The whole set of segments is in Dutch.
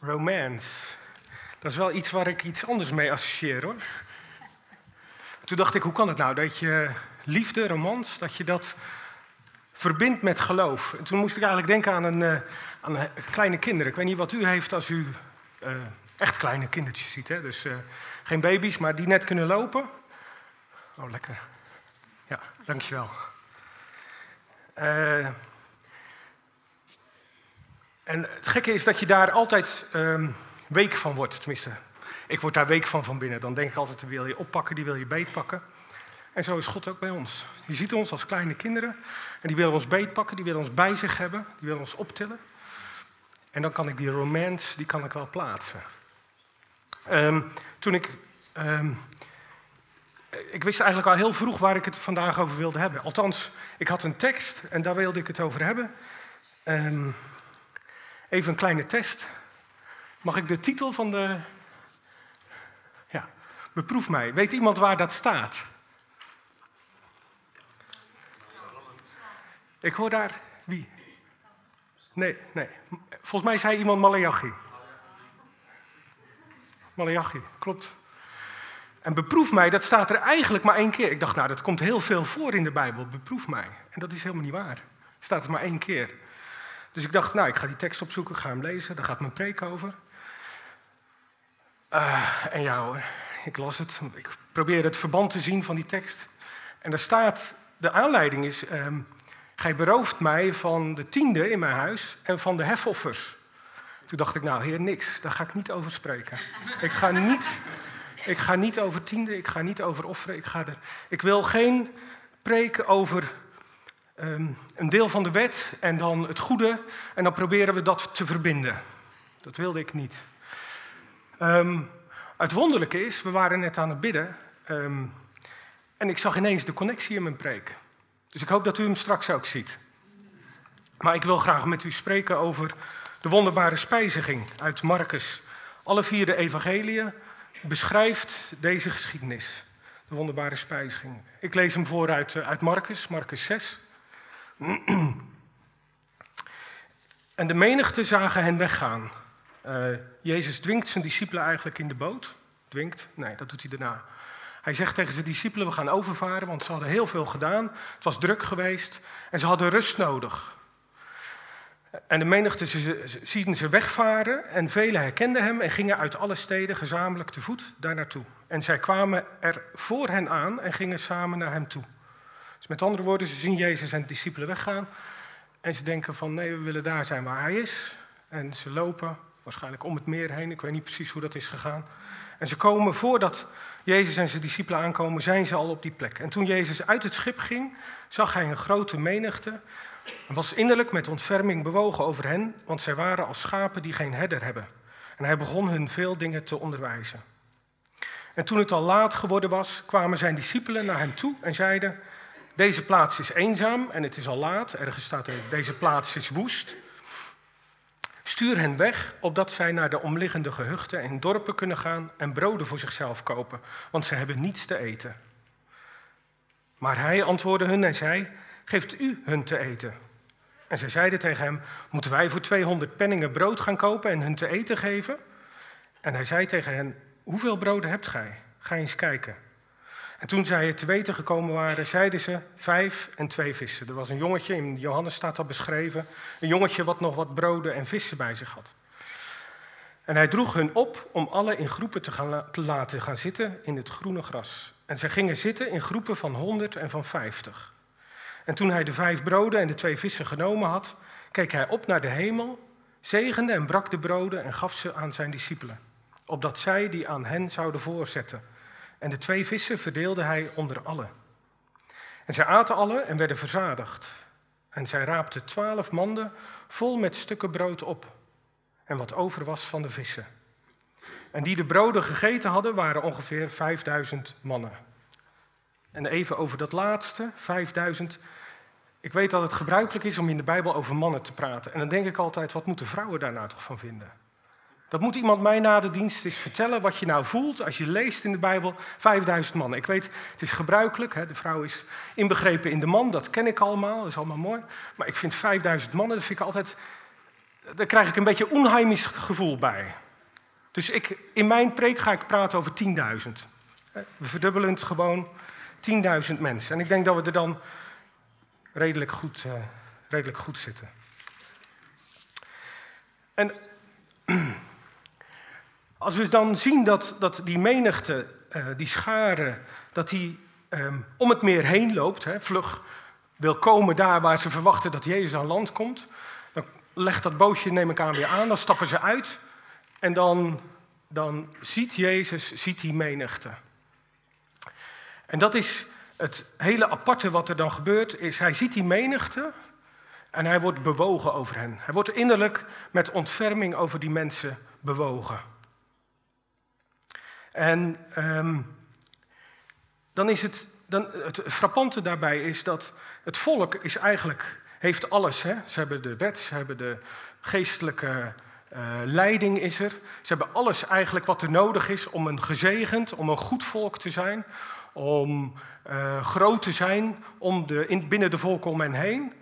Romance. Dat is wel iets waar ik iets anders mee associeer hoor. Toen dacht ik, hoe kan het nou dat je liefde, romans, dat je dat verbindt met geloof? En toen moest ik eigenlijk denken aan, een, uh, aan kleine kinderen. Ik weet niet wat u heeft als u uh, echt kleine kindertjes ziet. Hè? Dus uh, geen baby's, maar die net kunnen lopen. Oh, lekker. Ja, dankjewel. Uh, en het gekke is dat je daar altijd um, week van wordt, tenminste. Ik word daar week van van binnen. Dan denk ik altijd, die wil je oppakken, die wil je beetpakken. En zo is God ook bij ons. Die ziet ons als kleine kinderen en die wil ons beetpakken, die wil ons bij zich hebben, die wil ons optillen. En dan kan ik die romance, die kan ik wel plaatsen. Um, toen ik, um, ik wist eigenlijk al heel vroeg waar ik het vandaag over wilde hebben. Althans, ik had een tekst en daar wilde ik het over hebben. Um, even een kleine test. Mag ik de titel van de. Ja, beproef mij. Weet iemand waar dat staat? Ik hoor daar. Wie? Nee, nee. Volgens mij zei iemand Malachi. Malachi, klopt. En beproef mij, dat staat er eigenlijk maar één keer. Ik dacht, nou, dat komt heel veel voor in de Bijbel. Beproef mij. En dat is helemaal niet waar. Staat er maar één keer. Dus ik dacht, nou, ik ga die tekst opzoeken, ga hem lezen. Daar gaat mijn preek over. Uh, en ja hoor, ik las het. Ik probeerde het verband te zien van die tekst. En daar staat, de aanleiding is... Um, Gij berooft mij van de tiende in mijn huis en van de hefoffers. Toen dacht ik, nou heer, niks. Daar ga ik niet over spreken. Ik ga niet, ik ga niet over tiende, ik ga niet over offeren. Ik, ga er, ik wil geen preken over um, een deel van de wet en dan het goede. En dan proberen we dat te verbinden. Dat wilde ik niet. Um, het wonderlijke is, we waren net aan het bidden. Um, en ik zag ineens de connectie in mijn preek. Dus ik hoop dat u hem straks ook ziet. Maar ik wil graag met u spreken over de wonderbare spijziging uit Marcus. Alle vier de evangeliën beschrijft deze geschiedenis. De wonderbare spijziging. Ik lees hem voor uit, uit Marcus, Marcus 6. En de menigte zagen hen weggaan. Uh, Jezus dwingt zijn discipelen eigenlijk in de boot. Dwingt? Nee, dat doet hij daarna. Hij zegt tegen zijn discipelen, we gaan overvaren, want ze hadden heel veel gedaan. Het was druk geweest en ze hadden rust nodig. En de menigte zien ze wegvaren en velen herkenden hem en gingen uit alle steden gezamenlijk te voet daar naartoe. En zij kwamen er voor hen aan en gingen samen naar hem toe. Dus met andere woorden, ze zien Jezus en de discipelen weggaan en ze denken van nee, we willen daar zijn waar hij is. En ze lopen waarschijnlijk om het meer heen, ik weet niet precies hoe dat is gegaan. En ze komen voordat Jezus en zijn discipelen aankomen, zijn ze al op die plek. En toen Jezus uit het schip ging, zag hij een grote menigte en was innerlijk met ontferming bewogen over hen, want zij waren als schapen die geen herder hebben. En hij begon hun veel dingen te onderwijzen. En toen het al laat geworden was, kwamen zijn discipelen naar hem toe en zeiden: Deze plaats is eenzaam en het is al laat. Ergens staat er: Deze plaats is woest. Stuur hen weg, opdat zij naar de omliggende gehuchten en dorpen kunnen gaan en broden voor zichzelf kopen, want ze hebben niets te eten. Maar hij antwoordde hun en zei: Geeft u hun te eten? En zij zeiden tegen hem: Moeten wij voor 200 penningen brood gaan kopen en hun te eten geven? En hij zei tegen hen: Hoeveel broden hebt gij? Ga eens kijken. En toen zij het te weten gekomen waren, zeiden ze vijf en twee vissen. Er was een jongetje, in Johannes staat dat beschreven, een jongetje wat nog wat broden en vissen bij zich had. En hij droeg hun op om alle in groepen te, gaan, te laten gaan zitten in het groene gras. En zij gingen zitten in groepen van honderd en van vijftig. En toen hij de vijf broden en de twee vissen genomen had, keek hij op naar de hemel, zegende en brak de broden en gaf ze aan zijn discipelen, opdat zij die aan hen zouden voorzetten. En de twee vissen verdeelde hij onder allen. En zij aten alle en werden verzadigd. En zij raapten twaalf manden vol met stukken brood op. En wat over was van de vissen. En die de broden gegeten hadden, waren ongeveer vijfduizend mannen. En even over dat laatste, vijfduizend. Ik weet dat het gebruikelijk is om in de Bijbel over mannen te praten. En dan denk ik altijd, wat moeten vrouwen daar nou toch van vinden? Dat moet iemand mij na de dienst eens vertellen wat je nou voelt als je leest in de Bijbel 5000 mannen. Ik weet, het is gebruikelijk, hè, de vrouw is inbegrepen in de man, dat ken ik allemaal, dat is allemaal mooi. Maar ik vind 5000 mannen, dat vind ik altijd, daar krijg ik een beetje onheimisch gevoel bij. Dus ik, in mijn preek ga ik praten over 10.000. We verdubbelen het gewoon 10.000 mensen. En ik denk dat we er dan redelijk goed, uh, redelijk goed zitten. En als we dan zien dat, dat die menigte, uh, die scharen, dat die um, om het meer heen loopt, hè, vlug wil komen daar waar ze verwachten dat Jezus aan land komt, dan legt dat bootje, neem ik aan, weer aan, dan stappen ze uit en dan, dan ziet Jezus, ziet die menigte. En dat is het hele aparte wat er dan gebeurt, is hij ziet die menigte en hij wordt bewogen over hen. Hij wordt innerlijk met ontferming over die mensen bewogen. En um, dan is het, dan, het frappante daarbij is dat het volk is eigenlijk, heeft alles. Hè? Ze hebben de wet, ze hebben de geestelijke uh, leiding is er. Ze hebben alles eigenlijk wat er nodig is om een gezegend, om een goed volk te zijn, om uh, groot te zijn om de, in, binnen de volken om hen heen.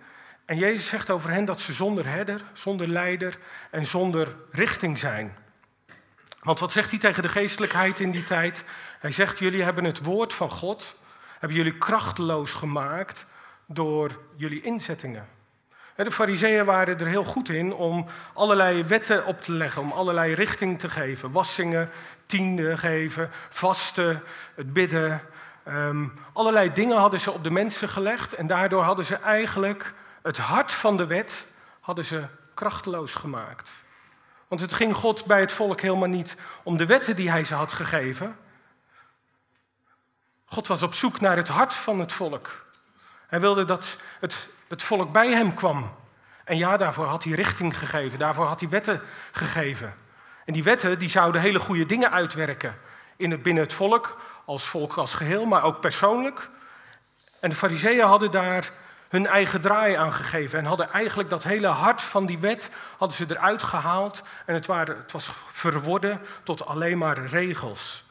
En Jezus zegt over hen dat ze zonder herder, zonder leider en zonder richting zijn. Want wat zegt hij tegen de geestelijkheid in die tijd? Hij zegt: Jullie hebben het woord van God, hebben jullie krachteloos gemaakt door jullie inzettingen. De fariseeën waren er heel goed in om allerlei wetten op te leggen, om allerlei richting te geven. Wassingen, tiende geven, vasten, het bidden. Um, allerlei dingen hadden ze op de mensen gelegd en daardoor hadden ze eigenlijk het hart van de wet hadden ze krachteloos gemaakt. Want het ging God bij het volk helemaal niet om de wetten die hij ze had gegeven. God was op zoek naar het hart van het volk. Hij wilde dat het, het volk bij hem kwam. En ja, daarvoor had hij richting gegeven, daarvoor had hij wetten gegeven. En die wetten die zouden hele goede dingen uitwerken in het, binnen het volk, als volk als geheel, maar ook persoonlijk. En de fariseeën hadden daar hun eigen draai aan gegeven en hadden eigenlijk dat hele hart van die wet hadden ze eruit gehaald en het, het was verworden tot alleen maar regels.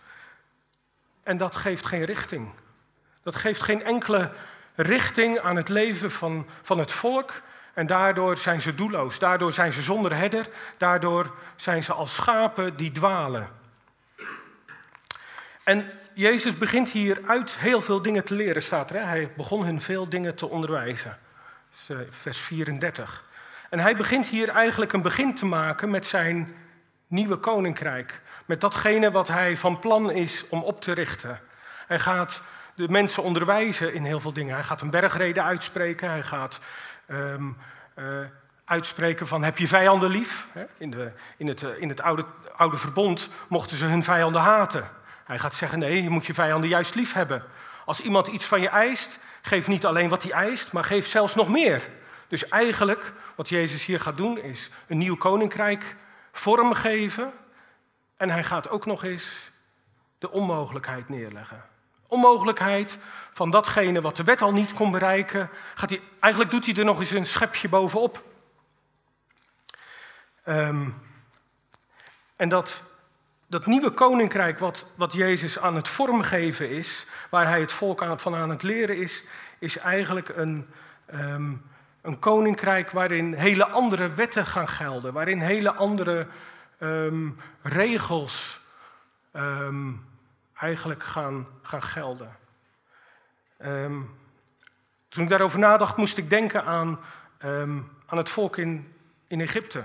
En dat geeft geen richting. Dat geeft geen enkele richting aan het leven van, van het volk. En daardoor zijn ze doelloos. Daardoor zijn ze zonder herder. Daardoor zijn ze als schapen die dwalen. En Jezus begint hier uit heel veel dingen te leren, staat er. Hè? Hij begon hun veel dingen te onderwijzen. Eh, vers 34. En hij begint hier eigenlijk een begin te maken met zijn nieuwe koninkrijk. Met datgene wat hij van plan is om op te richten. Hij gaat de mensen onderwijzen in heel veel dingen. Hij gaat een bergrede uitspreken. Hij gaat um, uh, uitspreken van heb je vijanden lief. In, de, in het, in het oude, oude verbond mochten ze hun vijanden haten. Hij gaat zeggen, nee, je moet je vijanden juist lief hebben. Als iemand iets van je eist, geef niet alleen wat hij eist, maar geef zelfs nog meer. Dus eigenlijk, wat Jezus hier gaat doen, is een nieuw koninkrijk vormgeven. En hij gaat ook nog eens de onmogelijkheid neerleggen. Onmogelijkheid van datgene wat de wet al niet kon bereiken. Gaat hij, eigenlijk doet hij er nog eens een schepje bovenop. Um, en dat dat nieuwe koninkrijk wat, wat Jezus aan het vormgeven is, waar hij het volk aan, van aan het leren is, is eigenlijk een, um, een koninkrijk waarin hele andere wetten gaan gelden, waarin hele andere um, regels um, eigenlijk gaan, gaan gelden. toen ik daarover nadacht, moest ik denken aan, aan het volk in, in Egypte.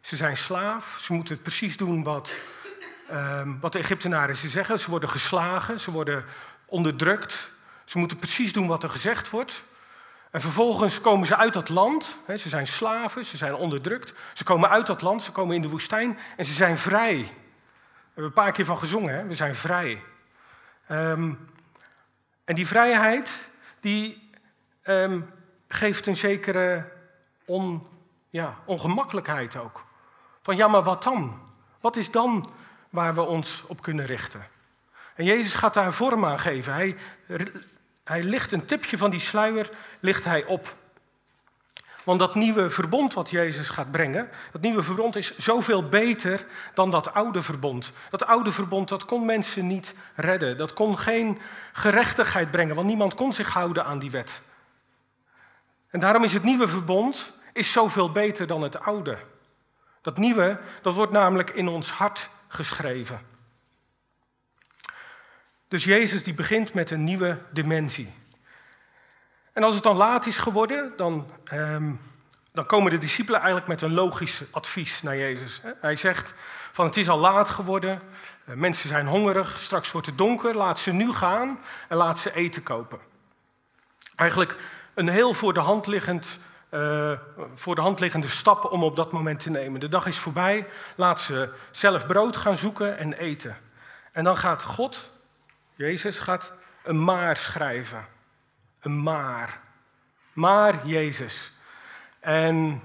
Ze zijn slaaf, ze moeten precies doen wat um, wat de Egyptenaren ze zeggen. Ze worden geslagen, ze worden onderdrukt. Ze moeten precies doen wat er gezegd wordt. En vervolgens komen ze uit dat land. Ze zijn slaven, ze zijn onderdrukt. Ze komen uit dat land, ze komen in de woestijn en ze zijn vrij. We hebben een paar keer van gezongen, we zijn vrij. Um, en die vrijheid, die um, geeft een zekere on, ja, ongemakkelijkheid ook. Van ja, maar wat dan? Wat is dan waar we ons op kunnen richten. En Jezus gaat daar vorm aan geven. Hij, hij licht een tipje van die sluier ligt hij op. Want dat nieuwe verbond wat Jezus gaat brengen, dat nieuwe verbond is zoveel beter dan dat oude verbond. Dat oude verbond, dat kon mensen niet redden. Dat kon geen gerechtigheid brengen, want niemand kon zich houden aan die wet. En daarom is het nieuwe verbond is zoveel beter dan het oude. Dat nieuwe, dat wordt namelijk in ons hart geschreven. Dus Jezus die begint met een nieuwe dimensie. En als het dan laat is geworden, dan, ehm, dan komen de discipelen eigenlijk met een logisch advies naar Jezus. Hij zegt van het is al laat geworden, eh, mensen zijn hongerig, straks wordt het donker, laat ze nu gaan en laat ze eten kopen. Eigenlijk een heel voor de hand liggend uh, voor de hand liggende stappen om op dat moment te nemen. De dag is voorbij, laat ze zelf brood gaan zoeken en eten. En dan gaat God, Jezus, gaat een maar schrijven. Een maar. Maar Jezus. En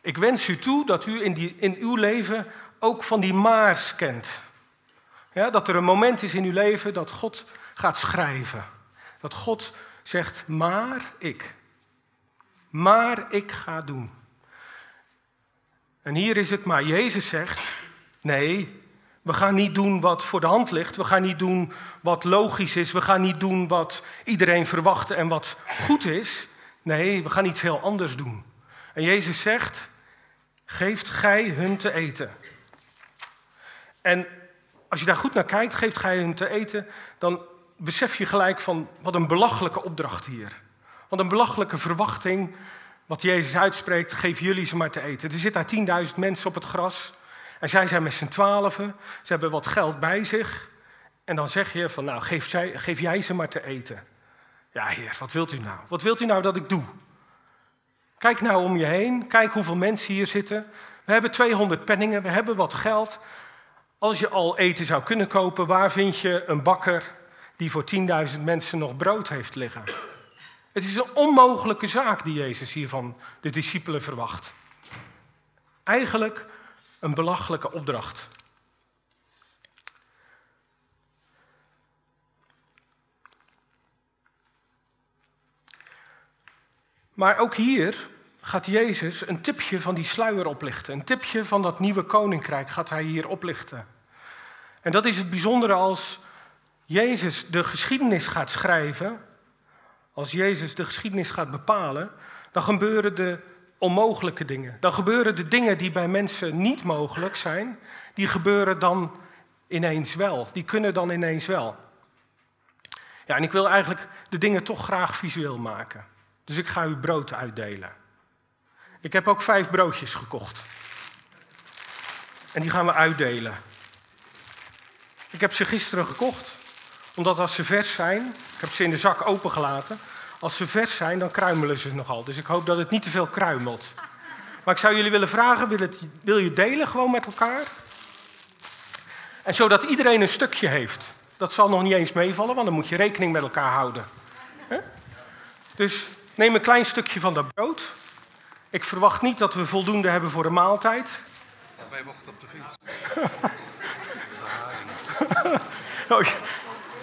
ik wens u toe dat u in, die, in uw leven ook van die maars kent. Ja, dat er een moment is in uw leven dat God gaat schrijven. Dat God zegt, maar ik maar ik ga doen. En hier is het maar. Jezus zegt, nee, we gaan niet doen wat voor de hand ligt. We gaan niet doen wat logisch is. We gaan niet doen wat iedereen verwacht en wat goed is. Nee, we gaan iets heel anders doen. En Jezus zegt, geeft gij hun te eten. En als je daar goed naar kijkt, geeft gij hun te eten, dan besef je gelijk van wat een belachelijke opdracht hier. Wat een belachelijke verwachting. Wat Jezus uitspreekt, geef jullie ze maar te eten. Er zitten daar 10.000 mensen op het gras. En zij zijn met z'n twaalfen. Ze hebben wat geld bij zich. En dan zeg je van, nou, geef, geef jij ze maar te eten. Ja, heer, wat wilt u nou? Wat wilt u nou dat ik doe? Kijk nou om je heen. Kijk hoeveel mensen hier zitten. We hebben 200 penningen. We hebben wat geld. Als je al eten zou kunnen kopen, waar vind je een bakker die voor 10.000 mensen nog brood heeft liggen? Het is een onmogelijke zaak die Jezus hier van de discipelen verwacht. Eigenlijk een belachelijke opdracht. Maar ook hier gaat Jezus een tipje van die sluier oplichten. Een tipje van dat nieuwe koninkrijk gaat hij hier oplichten. En dat is het bijzondere als Jezus de geschiedenis gaat schrijven als Jezus de geschiedenis gaat bepalen, dan gebeuren de onmogelijke dingen. Dan gebeuren de dingen die bij mensen niet mogelijk zijn, die gebeuren dan ineens wel. Die kunnen dan ineens wel. Ja, en ik wil eigenlijk de dingen toch graag visueel maken. Dus ik ga u brood uitdelen. Ik heb ook vijf broodjes gekocht. En die gaan we uitdelen. Ik heb ze gisteren gekocht omdat als ze vers zijn, ik heb ze in de zak opengelaten, als ze vers zijn, dan kruimelen ze nogal. Dus ik hoop dat het niet te veel kruimelt. Maar ik zou jullie willen vragen, wil, het, wil je delen gewoon met elkaar? En zodat iedereen een stukje heeft. Dat zal nog niet eens meevallen, want dan moet je rekening met elkaar houden. Dus neem een klein stukje van dat brood. Ik verwacht niet dat we voldoende hebben voor een maaltijd. Ja, wij wachten op de vis. Oh,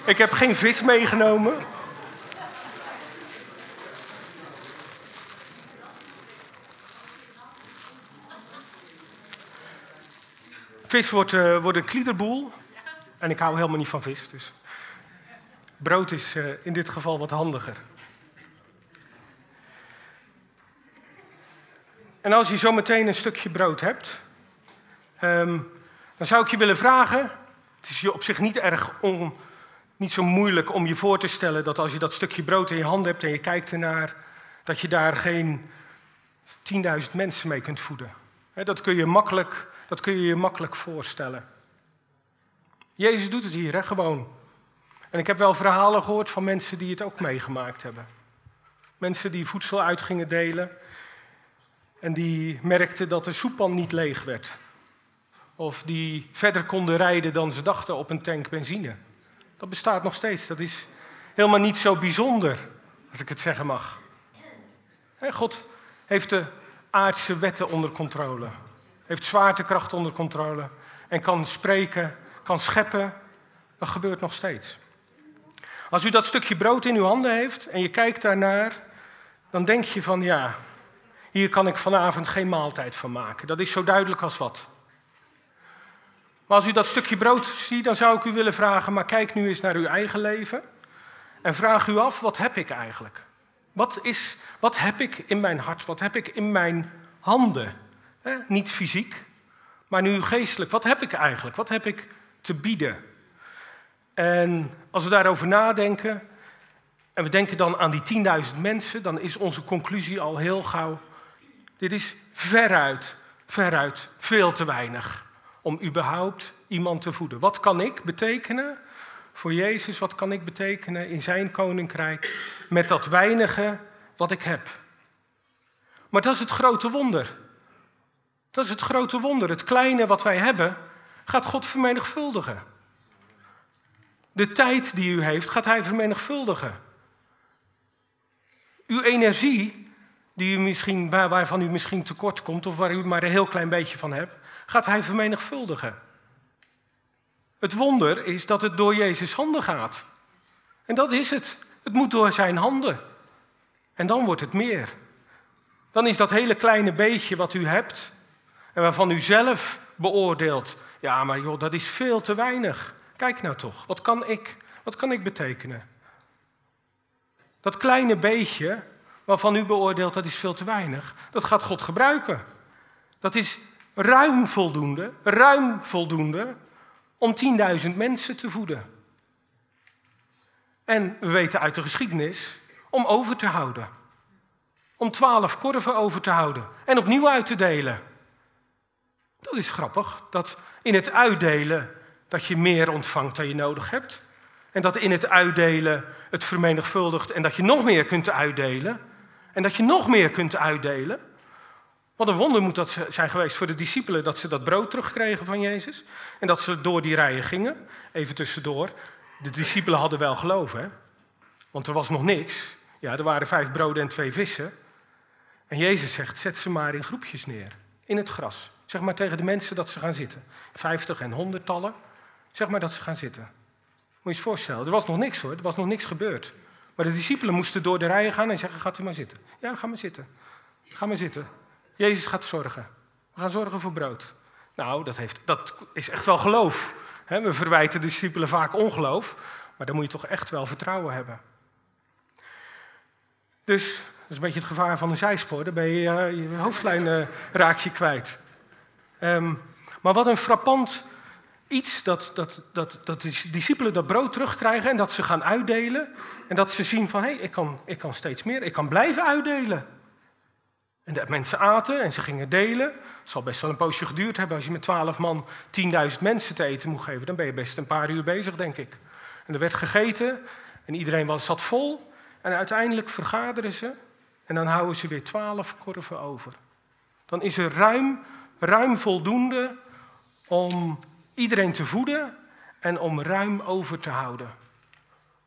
ik heb geen vis meegenomen. Vis wordt, uh, wordt een kliederboel. En ik hou helemaal niet van vis. Dus brood is uh, in dit geval wat handiger. En als je zo meteen een stukje brood hebt, um, dan zou ik je willen vragen. Het is je op zich niet erg on, niet zo moeilijk om je voor te stellen dat als je dat stukje brood in je hand hebt en je kijkt ernaar, dat je daar geen 10.000 mensen mee kunt voeden. Dat kun, je makkelijk, dat kun je je makkelijk voorstellen. Jezus doet het hier, hè, gewoon. En ik heb wel verhalen gehoord van mensen die het ook meegemaakt hebben. Mensen die voedsel uit gingen delen en die merkten dat de soeppan niet leeg werd. Of die verder konden rijden dan ze dachten op een tank benzine. Dat bestaat nog steeds. Dat is helemaal niet zo bijzonder, als ik het zeggen mag. God heeft de aardse wetten onder controle. Heeft zwaartekracht onder controle. En kan spreken, kan scheppen. Dat gebeurt nog steeds. Als u dat stukje brood in uw handen heeft en je kijkt daarnaar, dan denk je van ja, hier kan ik vanavond geen maaltijd van maken. Dat is zo duidelijk als wat. Maar als u dat stukje brood ziet, dan zou ik u willen vragen, maar kijk nu eens naar uw eigen leven en vraag u af, wat heb ik eigenlijk? Wat, is, wat heb ik in mijn hart? Wat heb ik in mijn handen? niet fysiek, maar nu geestelijk. Wat heb ik eigenlijk? Wat heb ik te bieden? En als we daarover nadenken, en we denken dan aan die 10.000 mensen, dan is onze conclusie al heel gauw: dit is veruit, veruit veel te weinig om überhaupt iemand te voeden. Wat kan ik betekenen voor Jezus? Wat kan ik betekenen in zijn koninkrijk met dat weinige wat ik heb? Maar dat is het grote wonder. Dat is het grote wonder. Het kleine wat wij hebben, gaat God vermenigvuldigen. De tijd die u heeft, gaat Hij vermenigvuldigen. Uw energie, die u misschien, waarvan u misschien tekort komt, of waar u maar een heel klein beetje van hebt, gaat Hij vermenigvuldigen. Het wonder is dat het door Jezus' handen gaat. En dat is het. Het moet door zijn handen. En dan wordt het meer. Dan is dat hele kleine beetje wat u hebt en waarvan u zelf beoordeelt, ja, maar joh, dat is veel te weinig. Kijk nou toch, wat kan ik, wat kan ik betekenen? Dat kleine beetje waarvan u beoordeelt dat is veel te weinig, dat gaat God gebruiken. Dat is ruim voldoende, ruim voldoende om 10.000 mensen te voeden. En we weten uit de geschiedenis om over te houden. Om twaalf korven over te houden en opnieuw uit te delen. Dat is grappig, dat in het uitdelen dat je meer ontvangt dan je nodig hebt. En dat in het uitdelen het vermenigvuldigt en dat je nog meer kunt uitdelen. En dat je nog meer kunt uitdelen. Wat een wonder moet dat zijn geweest voor de discipelen dat ze dat brood terugkregen van Jezus. En dat ze door die rijen gingen. Even tussendoor. De discipelen hadden wel geloven, hè? want er was nog niks. Ja, er waren vijf broden en twee vissen. En Jezus zegt, zet ze maar in groepjes neer, in het gras. Zeg maar tegen de mensen dat ze gaan zitten. Vijftig en honderdtallen. Zeg maar dat ze gaan zitten. Moet je je voorstellen, er was nog niks hoor, er was nog niks gebeurd. Maar de discipelen moesten door de rijen gaan en zeggen, gaat u maar zitten. Ja, ga maar zitten. Ga maar zitten. Jezus gaat zorgen. We gaan zorgen voor brood. Nou, dat, heeft, dat is echt wel geloof. We verwijten de discipelen vaak ongeloof, maar dan moet je toch echt wel vertrouwen hebben. Dus dat is een beetje het gevaar van een zijspoor. Dan ben je uh, je hoofdlijn uh, raak je kwijt. Um, maar wat een frappant iets dat, dat, dat, dat de discipelen dat brood terugkrijgen en dat ze gaan uitdelen. En dat ze zien van hé, hey, ik, kan, ik kan steeds meer, ik kan blijven uitdelen. En de mensen aten en ze gingen delen. Het zal best wel een poosje geduurd hebben. Als je met twaalf man 10.000 mensen te eten moet geven, dan ben je best een paar uur bezig, denk ik. En er werd gegeten en iedereen was, zat vol. En uiteindelijk vergaderen ze en dan houden ze weer twaalf korven over. Dan is er ruim ruim voldoende om iedereen te voeden en om ruim over te houden.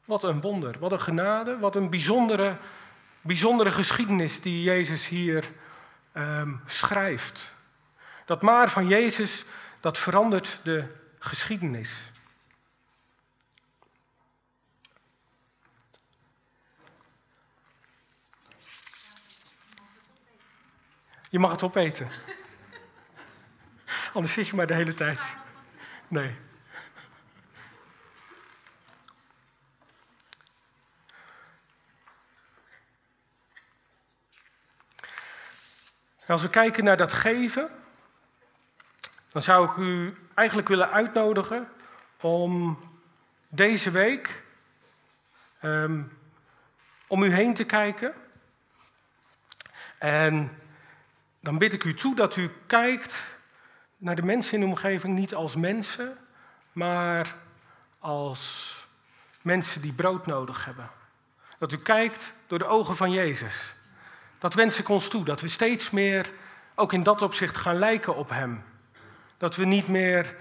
Wat een wonder, wat een genade, wat een bijzondere, bijzondere geschiedenis die Jezus hier um, schrijft. Dat maar van Jezus, dat verandert de geschiedenis. Je mag het opeten. Anders zit je maar de hele tijd. Nee. Als we kijken naar dat geven, dan zou ik u eigenlijk willen uitnodigen om deze week um, om u heen te kijken. En dan bid ik u toe dat u kijkt naar de mensen in de omgeving niet als mensen, maar als mensen die brood nodig hebben. Dat u kijkt door de ogen van Jezus. Dat wens ik ons toe, dat we steeds meer ook in dat opzicht gaan lijken op Hem. Dat we niet meer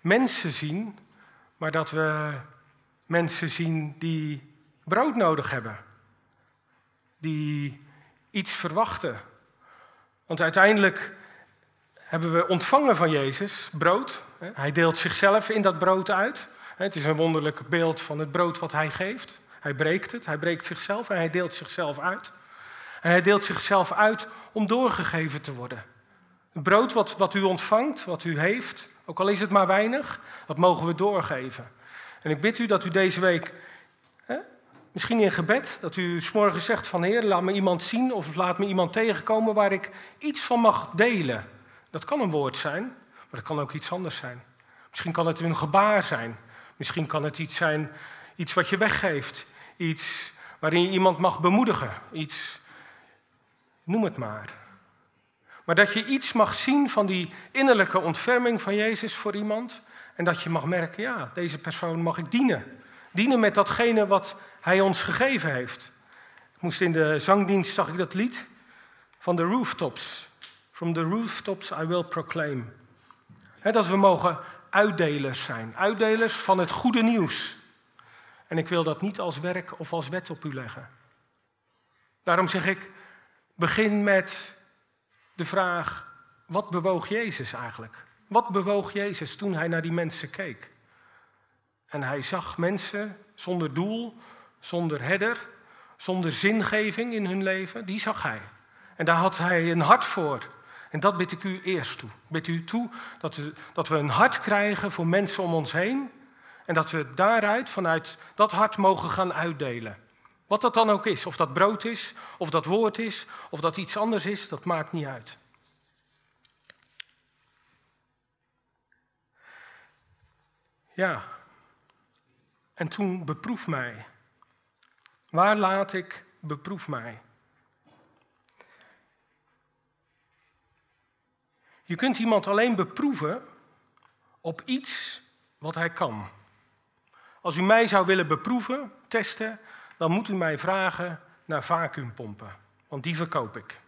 mensen zien, maar dat we mensen zien die brood nodig hebben. Die iets verwachten. Want uiteindelijk hebben we ontvangen van Jezus brood. Hij deelt zichzelf in dat brood uit. Het is een wonderlijk beeld van het brood wat hij geeft. Hij breekt het, hij breekt zichzelf en hij deelt zichzelf uit. En hij deelt zichzelf uit om doorgegeven te worden. Het brood wat, wat u ontvangt, wat u heeft, ook al is het maar weinig, dat mogen we doorgeven. En ik bid u dat u deze week, hè, misschien in gebed, dat u s'morgens zegt van Heer, laat me iemand zien of laat me iemand tegenkomen waar ik iets van mag delen. Dat kan een woord zijn, Maar het kan ook iets anders zijn. Misschien kan het een gebaar zijn. Misschien kan het iets zijn, iets wat je weggeeft. Iets waarin je iemand mag bemoedigen. Iets, noem het maar. Maar dat je iets mag zien van die innerlijke ontferming van Jezus voor iemand. En dat je mag merken, ja, deze persoon mag ik dienen. Dienen met datgene wat hij ons gegeven heeft. Ik moest in de zangdienst, zag ik dat lied van de rooftops. From the rooftops I will proclaim. dat we mogen uitdelers zijn. Uitdelers van het goede nieuws. En ik wil dat niet als werk of als wet op u leggen. Daarom zeg ik, begin met de vraag, wat bewoog Jezus eigenlijk? Wat bewoog Jezus toen hij naar die mensen keek? En hij zag mensen zonder doel, zonder herder, zonder zingeving in hun leven. Die zag hij. En daar had hij een hart voor. En dat bid ik u eerst toe. Bid u toe dat we, dat we een hart krijgen voor mensen om ons heen. En dat we daaruit, vanuit dat hart, mogen gaan uitdelen. Wat dat dan ook is. Of dat brood is, of dat woord is, of dat iets anders is, dat maakt niet uit. Ja. En toen beproef mij. Waar laat ik beproef mij? Je kunt iemand alleen beproeven op iets wat hij kan. Als u mij zou willen beproeven, testen, dan moet u mij vragen naar vacuümpompen, want die verkoop ik.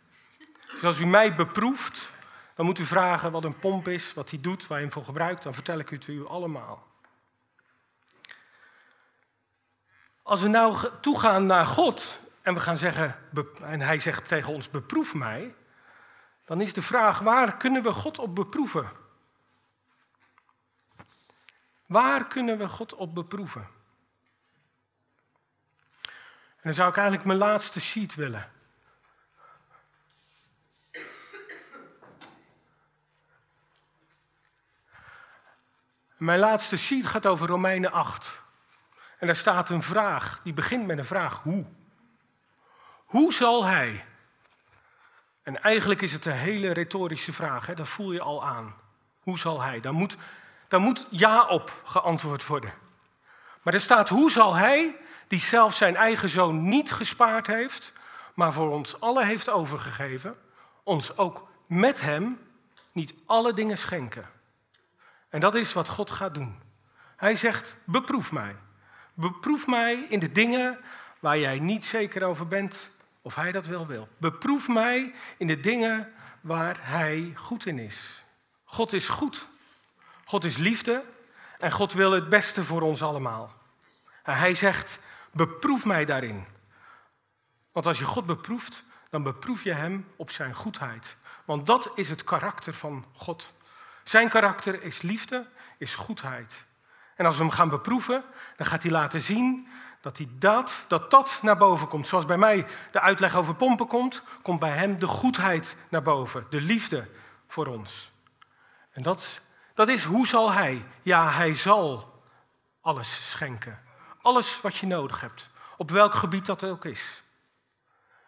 Dus als u mij beproeft, dan moet u vragen wat een pomp is, wat hij doet, waar je hem voor gebruikt, dan vertel ik het u allemaal. Als we nou toegaan naar God en we gaan zeggen, en hij zegt tegen ons, beproef mij, dan is de vraag, waar kunnen we God op beproeven? Waar kunnen we God op beproeven? En dan zou ik eigenlijk mijn laatste sheet willen. Mijn laatste sheet gaat over Romeinen 8. En daar staat een vraag, die begint met een vraag, hoe? Hoe zal hij? En eigenlijk is het een hele retorische vraag, hè? dat voel je al aan. Hoe zal hij? Daar moet, daar moet ja op geantwoord worden. Maar er staat, hoe zal hij, die zelf zijn eigen zoon niet gespaard heeft, maar voor ons allen heeft overgegeven, ons ook met hem niet alle dingen schenken? En dat is wat God gaat doen. Hij zegt, beproef mij. Beproef mij in de dingen waar jij niet zeker over bent of hij dat wel wil. Beproef mij in de dingen waar hij goed in is. God is goed. God is liefde en God wil het beste voor ons allemaal. En hij zegt, beproef mij daarin. Want als je God beproeft, dan beproef je hem op zijn goedheid. Want dat is het karakter van God. Zijn karakter is liefde, is goedheid. En als we hem gaan beproeven, dan gaat hij laten zien dat, hij dat, dat dat naar boven komt. Zoals bij mij de uitleg over pompen komt, komt bij hem de goedheid naar boven, de liefde voor ons. En dat, dat is hoe zal hij? Ja, hij zal alles schenken. Alles wat je nodig hebt, op welk gebied dat ook is.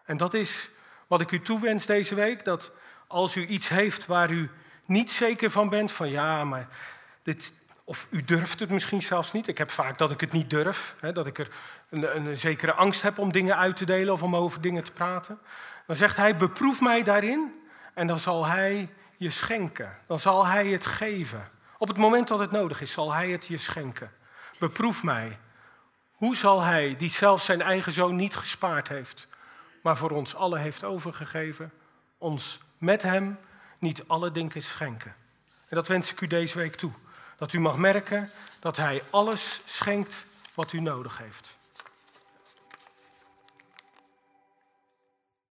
En dat is wat ik u toewens deze week, dat als u iets heeft waar u niet zeker van bent, van ja, maar dit, of u durft het misschien zelfs niet. Ik heb vaak dat ik het niet durf. Hè, dat ik er een, een, zekere angst heb om dingen uit te delen of om over dingen te praten. Dan zegt hij, beproef mij daarin en dan zal hij je schenken. Dan zal hij het geven. Op het moment dat het nodig is, zal hij het je schenken. Beproef mij. Hoe zal hij, die zelf zijn eigen zoon niet gespaard heeft, maar voor ons allen heeft overgegeven, ons met hem niet alle dingen schenken? En dat wens ik u deze week toe. Dat u mag merken dat Hij alles schenkt wat u nodig heeft.